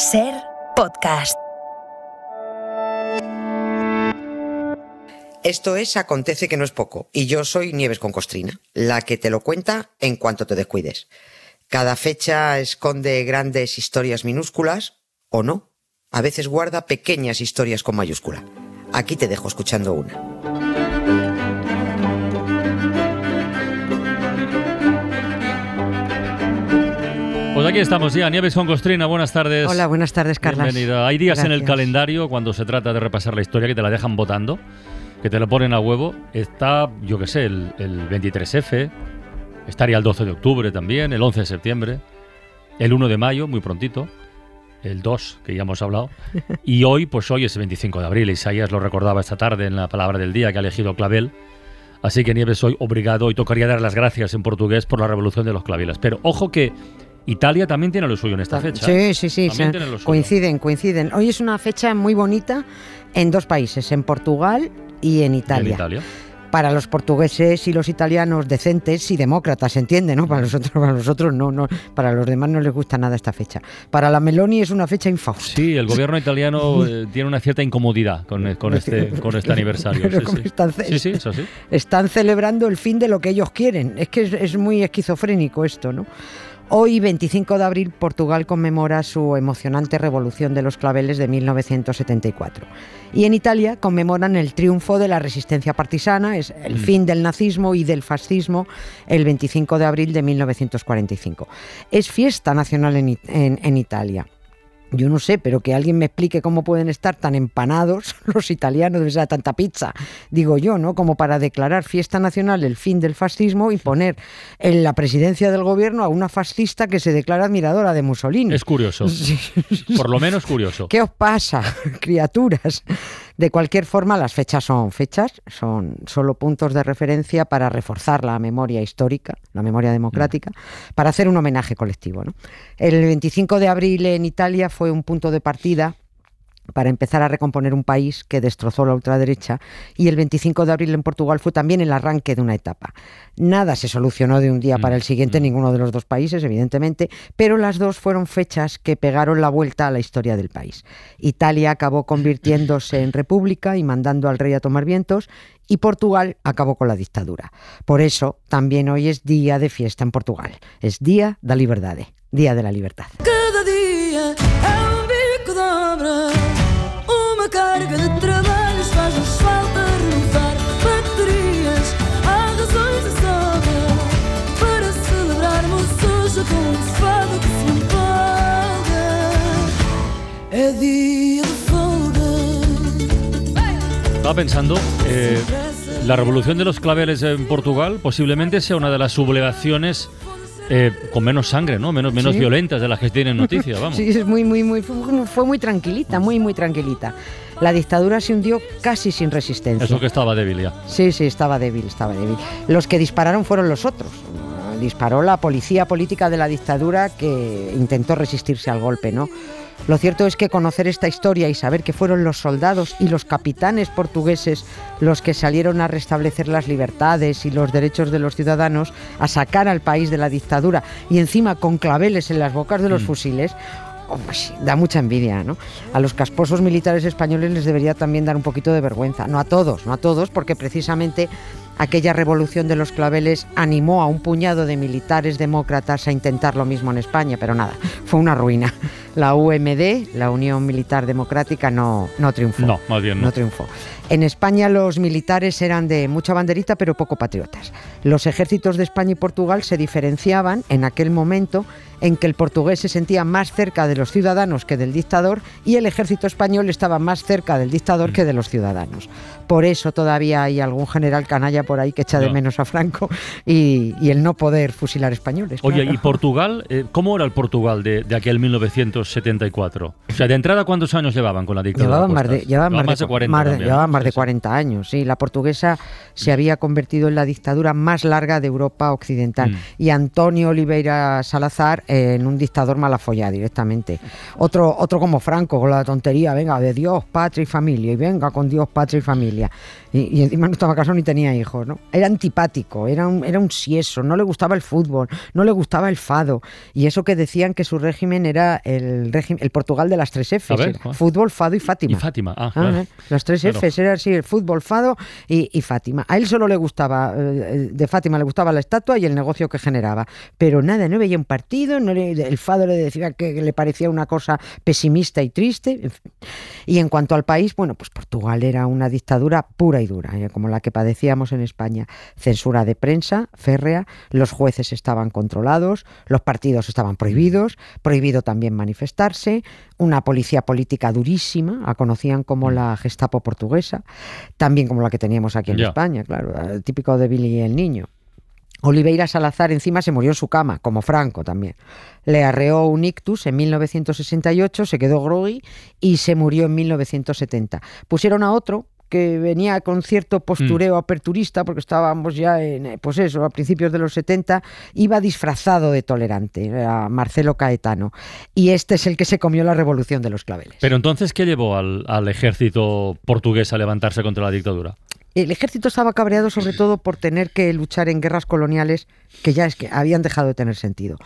Ser podcast. Esto es Acontece que no es poco, y yo soy Nieves con Costrina, la que te lo cuenta en cuanto te descuides. Cada fecha esconde grandes historias minúsculas, o no. A veces guarda pequeñas historias con mayúscula. Aquí te dejo escuchando una. Pues aquí estamos ya, Nieves con Costrina, buenas tardes. Hola, buenas tardes, Carlas. Bienvenida. Hay días en el Gracias. calendario cuando se trata de repasar la historia que te la dejan votando, que te lo ponen a huevo. Está, yo qué sé, el, el 23F, estaría el 12 de octubre también, el 11 de septiembre, el 1 de mayo, muy prontito, el 2, que ya hemos hablado, y hoy, pues hoy es el 25 de abril. Isaías lo recordaba esta tarde en la palabra del día que ha elegido Clavel. Así que Nieves, soy obligado y tocaría dar las gracias en portugués por la revolución de los claveles. Pero ojo que Italia también tiene lo suyo en esta fecha. Sí, sí, sí, suyo. coinciden, coinciden. Hoy es una fecha muy bonita en dos países, en Portugal y en En Italia. Italia. Para los portugueses y los italianos decentes y demócratas, se entiende, ¿no? Para nosotros, para nosotros no, no, para los demás no les gusta nada esta fecha. Para la Meloni es una fecha infausta. Sí, el gobierno italiano eh, tiene una cierta incomodidad con, con este, con este aniversario. Pero sí, como sí. están- sí, sí, eso sí. Están celebrando el fin de lo que ellos quieren. Es que es, es muy esquizofrénico esto, ¿no? Hoy, 25 de abril, Portugal conmemora su emocionante revolución de los claveles de 1974. Y en Italia conmemoran el triunfo de la resistencia partisana, es el fin del nazismo y del fascismo, el 25 de abril de 1945. Es fiesta nacional en, It- en- en Italia. Yo no sé, pero que alguien me explique cómo pueden estar tan empanados los italianos, ser tanta pizza, digo yo, ¿no? Como para declarar fiesta nacional el fin del fascismo y poner en la presidencia del gobierno a una fascista que se declara admiradora de Mussolini. Es curioso. Sí. Por lo menos curioso. ¿Qué os pasa, criaturas? De cualquier forma, las fechas son fechas, son solo puntos de referencia para reforzar la memoria histórica, la memoria democrática, para hacer un homenaje colectivo. ¿no? El 25 de abril en Italia fue un punto de partida para empezar a recomponer un país que destrozó la ultraderecha y el 25 de abril en Portugal fue también el arranque de una etapa. Nada se solucionó de un día para el siguiente en ninguno de los dos países, evidentemente, pero las dos fueron fechas que pegaron la vuelta a la historia del país. Italia acabó convirtiéndose en república y mandando al rey a tomar vientos y Portugal acabó con la dictadura. Por eso también hoy es día de fiesta en Portugal. Es día da liberdade, día de la libertad. Cada dia carga de trabalhos faz-nos falta renovar baterias. Há razões de sobra para celebrarmos hoje com um fado que se empolga. É dia de folga. Estaba pensando, eh, la revolución de los claveles en Portugal posiblemente sea una de las sublevaciones eh, con menos sangre, ¿no? Menos, menos Sí. violentas de las que tienen noticias, vamos. Sí, es muy, muy, muy, fue, muy- fue muy tranquilita, muy, muy tranquilita. La dictadura se hundió casi sin resistencia. Eso que estaba débil ya. Sí, sí, estaba débil, estaba débil. Los que dispararon fueron los otros. Disparó la policía política de la dictadura que intentó resistirse al golpe, ¿no? Lo cierto es que conocer esta historia y saber que fueron los soldados y los capitanes portugueses los que salieron a restablecer las libertades y los derechos de los ciudadanos, a sacar al país de la dictadura y encima con claveles en las bocas de los fusiles, oh, pues, da mucha envidia, ¿no? A los casposos militares españoles les debería también dar un poquito de vergüenza. No a todos, no a todos, porque precisamente aquella revolución de los claveles animó a un puñado de militares demócratas a intentar lo mismo en España, pero nada, fue una ruina. La UMD, la Unión Militar Democrática, no, no triunfó. No, más bien no. No triunfó. En España los militares eran de mucha banderita pero poco patriotas. Los ejércitos de España y Portugal se diferenciaban en aquel momento en que el portugués se sentía más cerca de los ciudadanos que del dictador y el ejército español estaba más cerca del dictador que de los ciudadanos. Por eso todavía hay algún general canalla por ahí que echa de No. menos a Franco y, y el no poder fusilar españoles. Oye, claro. ¿y Portugal? eh, ¿Cómo era el Portugal de, de aquel 1974? O sea, de entrada, ¿cuántos años llevaban con la dictadura? Llevaban más de, llevaban Llevaban más de, 40 más también. llevaban más de Sí, sí. 40 años, sí. La portuguesa se había convertido en la dictadura más larga de Europa occidental. Mm. Y Antonio Oliveira Salazar en un dictador malafollá directamente. Otro, otro como Franco, con la tontería, venga, de Dios, patria y familia, y venga con Dios, patria y familia. Y, y encima no estaba casado ni tenía hijos, ¿no? Era antipático, era un, era un sieso, no le gustaba el fútbol, no le gustaba el fado. Y eso que decían que su régimen era el, régimen, el Portugal de las tres Fs, ver, fútbol, fado y Y Fátima. Fátima. Ah, Ah, eh, Las tres Claro. Fs era así, el fútbol, Fado y, y Fátima. A él solo le gustaba, eh, de Fátima le gustaba la estatua y el negocio que generaba. Pero nada, no veía un partido, no le- el Fado le decía que le parecía una cosa pesimista y triste. en fin. Y en cuanto al país, bueno, pues Portugal era una dictadura pura y dura, eh, como la que padecíamos en España. Censura de prensa, férrea, los jueces estaban controlados, los partidos estaban prohibidos, prohibido también manifestarse, una policía política durísima, la conocían como la Gestapo portuguesa, también como la que teníamos aquí en. España, claro, típico de Billy y el niño. Oliveira Salazar encima se murió en su cama, como Franco también. Le arreó un ictus en 1968, se quedó groggy y se murió en 1970. Pusieron a otro que venía con cierto postureo aperturista, porque estábamos ya en, eh, pues eso, a principios de los 70, iba disfrazado de tolerante, era Marcelo Caetano. Y este es el que se comió la revolución de los claveles. Pero entonces, ¿qué llevó al, al ejército portugués a levantarse contra la dictadura? El ejército estaba cabreado sobre todo por tener que luchar en guerras coloniales que ya es que habían dejado de tener sentido.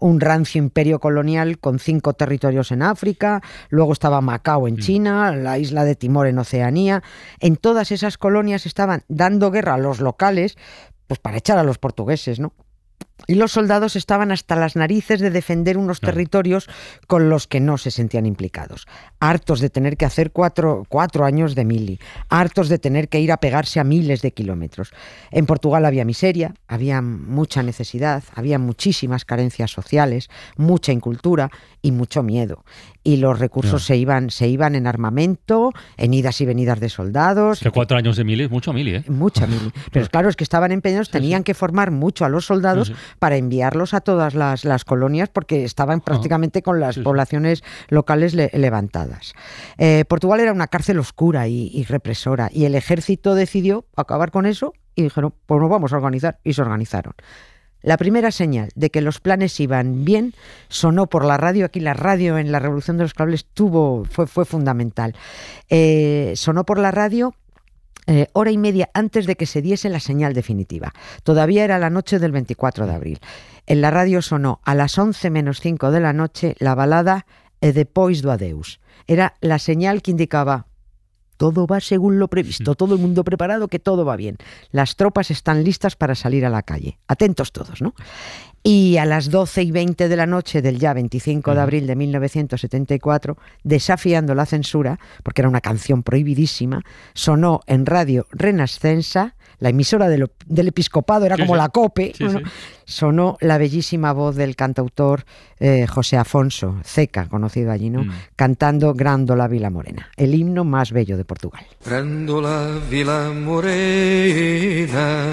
Un rancio imperio colonial con cinco territorios en África, luego estaba Macao en China, la isla de Timor en Oceanía. En todas esas colonias estaban dando guerra a los locales pues para echar a los portugueses, ¿no? Y los soldados estaban hasta las narices de defender unos territorios con los que no se sentían implicados. Hartos de tener que hacer cuatro, cuatro años de mili, hartos de tener que ir a pegarse a miles de kilómetros. En Portugal había miseria, había mucha necesidad, había muchísimas carencias sociales, mucha incultura y mucho miedo. Y los recursos se, iban, se iban en armamento, en idas y venidas de soldados, Que cuatro años de mili es mucho mili, ¿eh? Mucha mili. Pero claro, es que estaban empeñados, tenían que formar mucho a los soldados sí. Para enviarlos a todas las, las colonias porque estaban prácticamente con las sí. poblaciones locales le- levantadas. Eh, Portugal era una cárcel oscura y, y represora y el ejército decidió acabar con eso y dijeron, pues nos vamos a organizar y se organizaron. La primera señal de que los planes iban bien sonó por la radio. Aquí la radio en la Revolución de los Cables tuvo, fue, fue fundamental. Eh, sonó por la radio eh, hora y media antes de que se diese la señal definitiva. Todavía era la noche del 24 de abril. En la radio sonó a las 11 menos 5 de la noche la balada E depois do adeus. Era la señal que indicaba todo va según lo previsto, todo el mundo preparado, que todo va bien. Las tropas están listas para salir a la calle. Atentos todos, ¿no? Y a las 12 y 20 de la noche del ya 25 de abril de 1974, desafiando la censura, porque era una canción prohibidísima, sonó en Radio Renascensa, la emisora del, del episcopado, era Sí, como sí. la COPE, Sí, bueno, sí. sonó la bellísima voz del cantautor eh, José Afonso, Ceca, conocido allí, ¿no? Mm. Cantando Grándola Vila Morena, el himno más bello de Portugal. Vila Morena,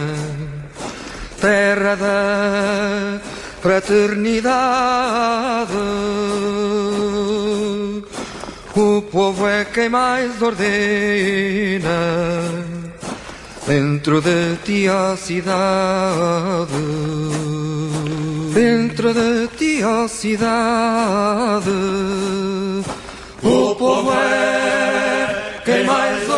terra da fraternidade. O povo é quem mais ordena dentro de ti a cidade. Dentro de ti a cidade. O povo é quem mais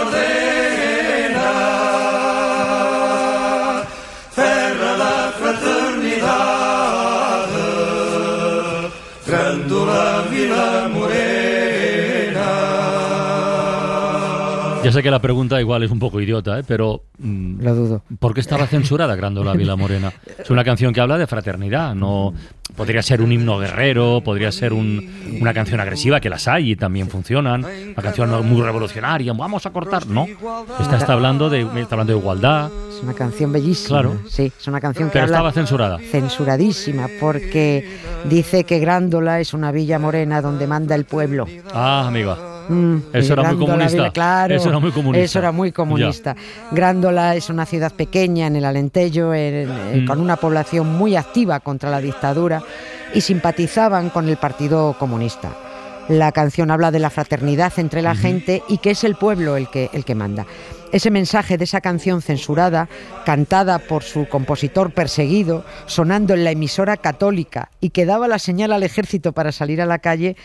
Ya sé que la pregunta igual es un poco idiota, ¿eh? pero mm, Lo dudo. ¿por qué estaba censurada Grándola Vila Morena? Es una canción que habla de fraternidad, no podría ser un himno guerrero, podría ser un- una canción agresiva, que las hay y también funcionan, una canción muy revolucionaria, vamos a cortar, no. Esta está hablando de, está hablando de igualdad, Es una canción bellísima. Claro. Sí, es una canción que pero habla estaba censurada. censuradísima porque dice que Grándola es una villa morena donde manda el pueblo. Ah, amiga. Mm, Eso era muy Grándola comunista. Vila- claro, Eso era muy comunista. Eso era muy comunista. Grándola es una ciudad pequeña en el Alentejo, en- en- Mm. con una población muy activa contra la dictadura y simpatizaban con el Partido Comunista. La canción habla de la fraternidad entre la gente y que es el pueblo el que, el que manda. Ese mensaje de esa canción censurada, cantada por su compositor perseguido, sonando en la emisora católica y que daba la señal al ejército para salir a la calle,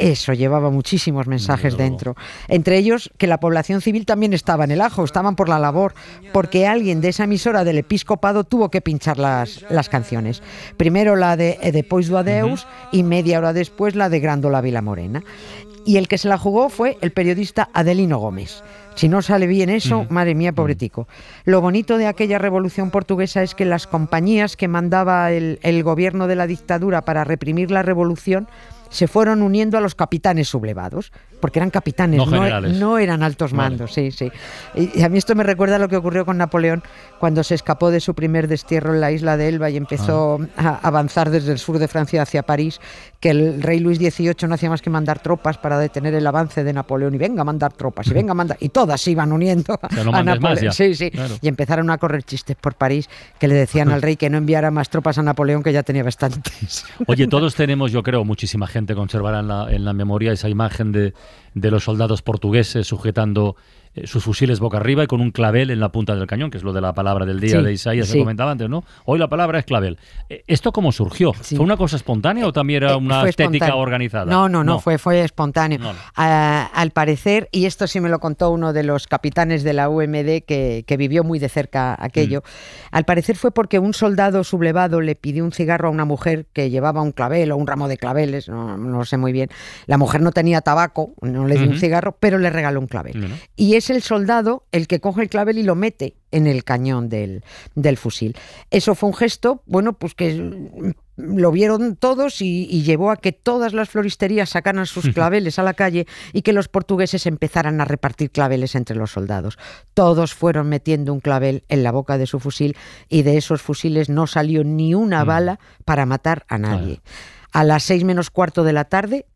eso llevaba muchísimos mensajes dentro. Entre ellos que la población civil también estaba en el ajo, estaban por la labor, porque alguien de esa emisora del episcopado tuvo que pinchar las, las canciones. Primero la de E Depois do Adeus y media hora después la de Grandola Vila Morena. Y el que se la jugó fue el periodista Adelino Gómez. Si no sale bien eso, madre mía, pobretico. Lo bonito de aquella revolución portuguesa es que las compañías que mandaba el, el gobierno de la dictadura para reprimir la revolución se fueron uniendo a los capitanes sublevados, porque eran capitanes, No no, generales. no eran altos Vale. mandos, sí, sí. Y, a mí esto me recuerda a lo que ocurrió con Napoleón cuando se escapó de su primer destierro en la isla de Elba y empezó Ah. a avanzar desde el sur de Francia hacia París, que el rey Luis XVIII no hacía más que mandar tropas para detener el avance de Napoleón y venga a mandar tropas y venga a mandar y todas se iban uniendo O sea, no a Napoleón. Sí, sí. Claro. Y empezaron a correr chistes por París que le decían al rey que no enviara más tropas a Napoleón que ya tenía bastantes. Oye, todos tenemos, yo creo, muchísima gente conservará en la, en la memoria esa imagen de, de los soldados portugueses sujetando eh, sus fusiles boca arriba y con un clavel en la punta del cañón, que es lo de la palabra del día Sí, de Isaías sí. que comentaba antes, ¿no? Hoy la palabra es clavel. Eh, ¿Esto cómo surgió? Sí. ¿Fue una cosa espontánea o también era Eh, una estética espontáneo. organizada? No, no, no, Fue, fue espontáneo. No, no. Ah, al parecer, y esto sí me lo contó uno de los capitanes de la UMD que, que vivió muy de cerca aquello, Mm. al parecer fue porque un soldado sublevado le pidió un cigarro a una mujer que llevaba un clavel o un ramo de claveles, no, no lo sé muy bien. La mujer no tenía tabaco, no le dio un cigarro, pero le regaló un clavel. Y es el soldado el que coge el clavel y lo mete en el cañón del, del fusil. Eso fue un gesto, bueno, pues que mm, lo vieron todos y, y llevó a que todas las floristerías sacaran sus claveles a la calle y que los portugueses empezaran a repartir claveles entre los soldados. Todos fueron metiendo un clavel en la boca de su fusil y de esos fusiles no salió ni una bala para matar a nadie. A las seis menos cuarto de la tarde,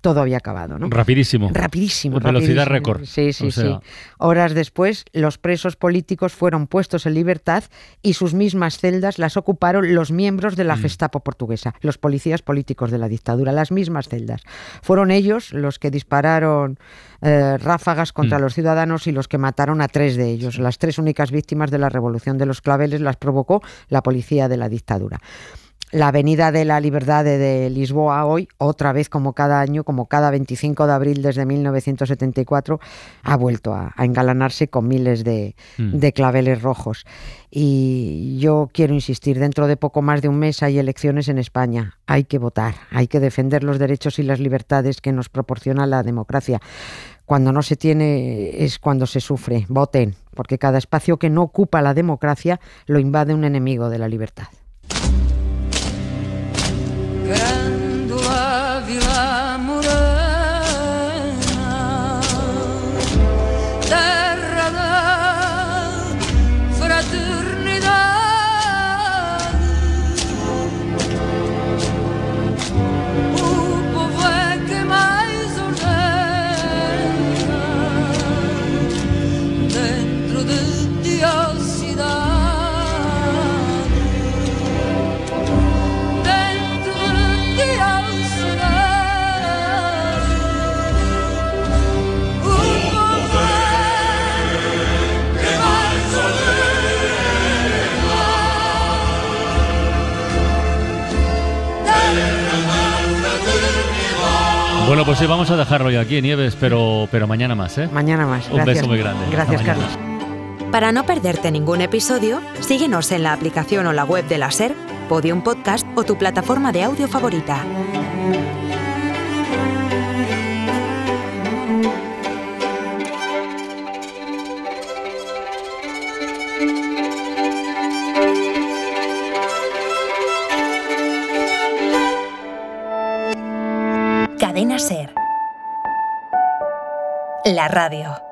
todo había acabado, ¿no? Rapidísimo. Rapidísimo. Velocidad récord. Sí, sí, O sea- sí. Horas después, los presos políticos fueron puestos en libertad y sus mismas celdas las ocuparon los miembros de la Mm. Gestapo portuguesa, los policías políticos de la dictadura, las mismas celdas. Fueron ellos los que dispararon eh, ráfagas contra Mm. los ciudadanos y los que mataron a tres de ellos. Las tres únicas víctimas de la revolución de los claveles las provocó la policía de la dictadura. La Avenida de la Libertad de, de Lisboa hoy, otra vez como cada año, como cada 25 de abril desde 1974, ha vuelto a, a engalanarse con miles de, Mm. de claveles rojos. Y yo quiero insistir, dentro de poco más de un mes hay elecciones en España. Hay que votar, hay que defender los derechos y las libertades que nos proporciona la democracia. Cuando no se tiene es cuando se sufre. Voten, porque cada espacio que no ocupa la democracia lo invade un enemigo de la libertad. Bueno, pues sí, vamos a dejarlo ya aquí, Nieves, pero, pero mañana más, ¿eh? Mañana más. Un Gracias. beso muy grande. Gracias. Carlos. Para no perderte ningún episodio, síguenos en la aplicación o la web de la SER, Podium Podcast o tu plataforma de audio favorita. La radio.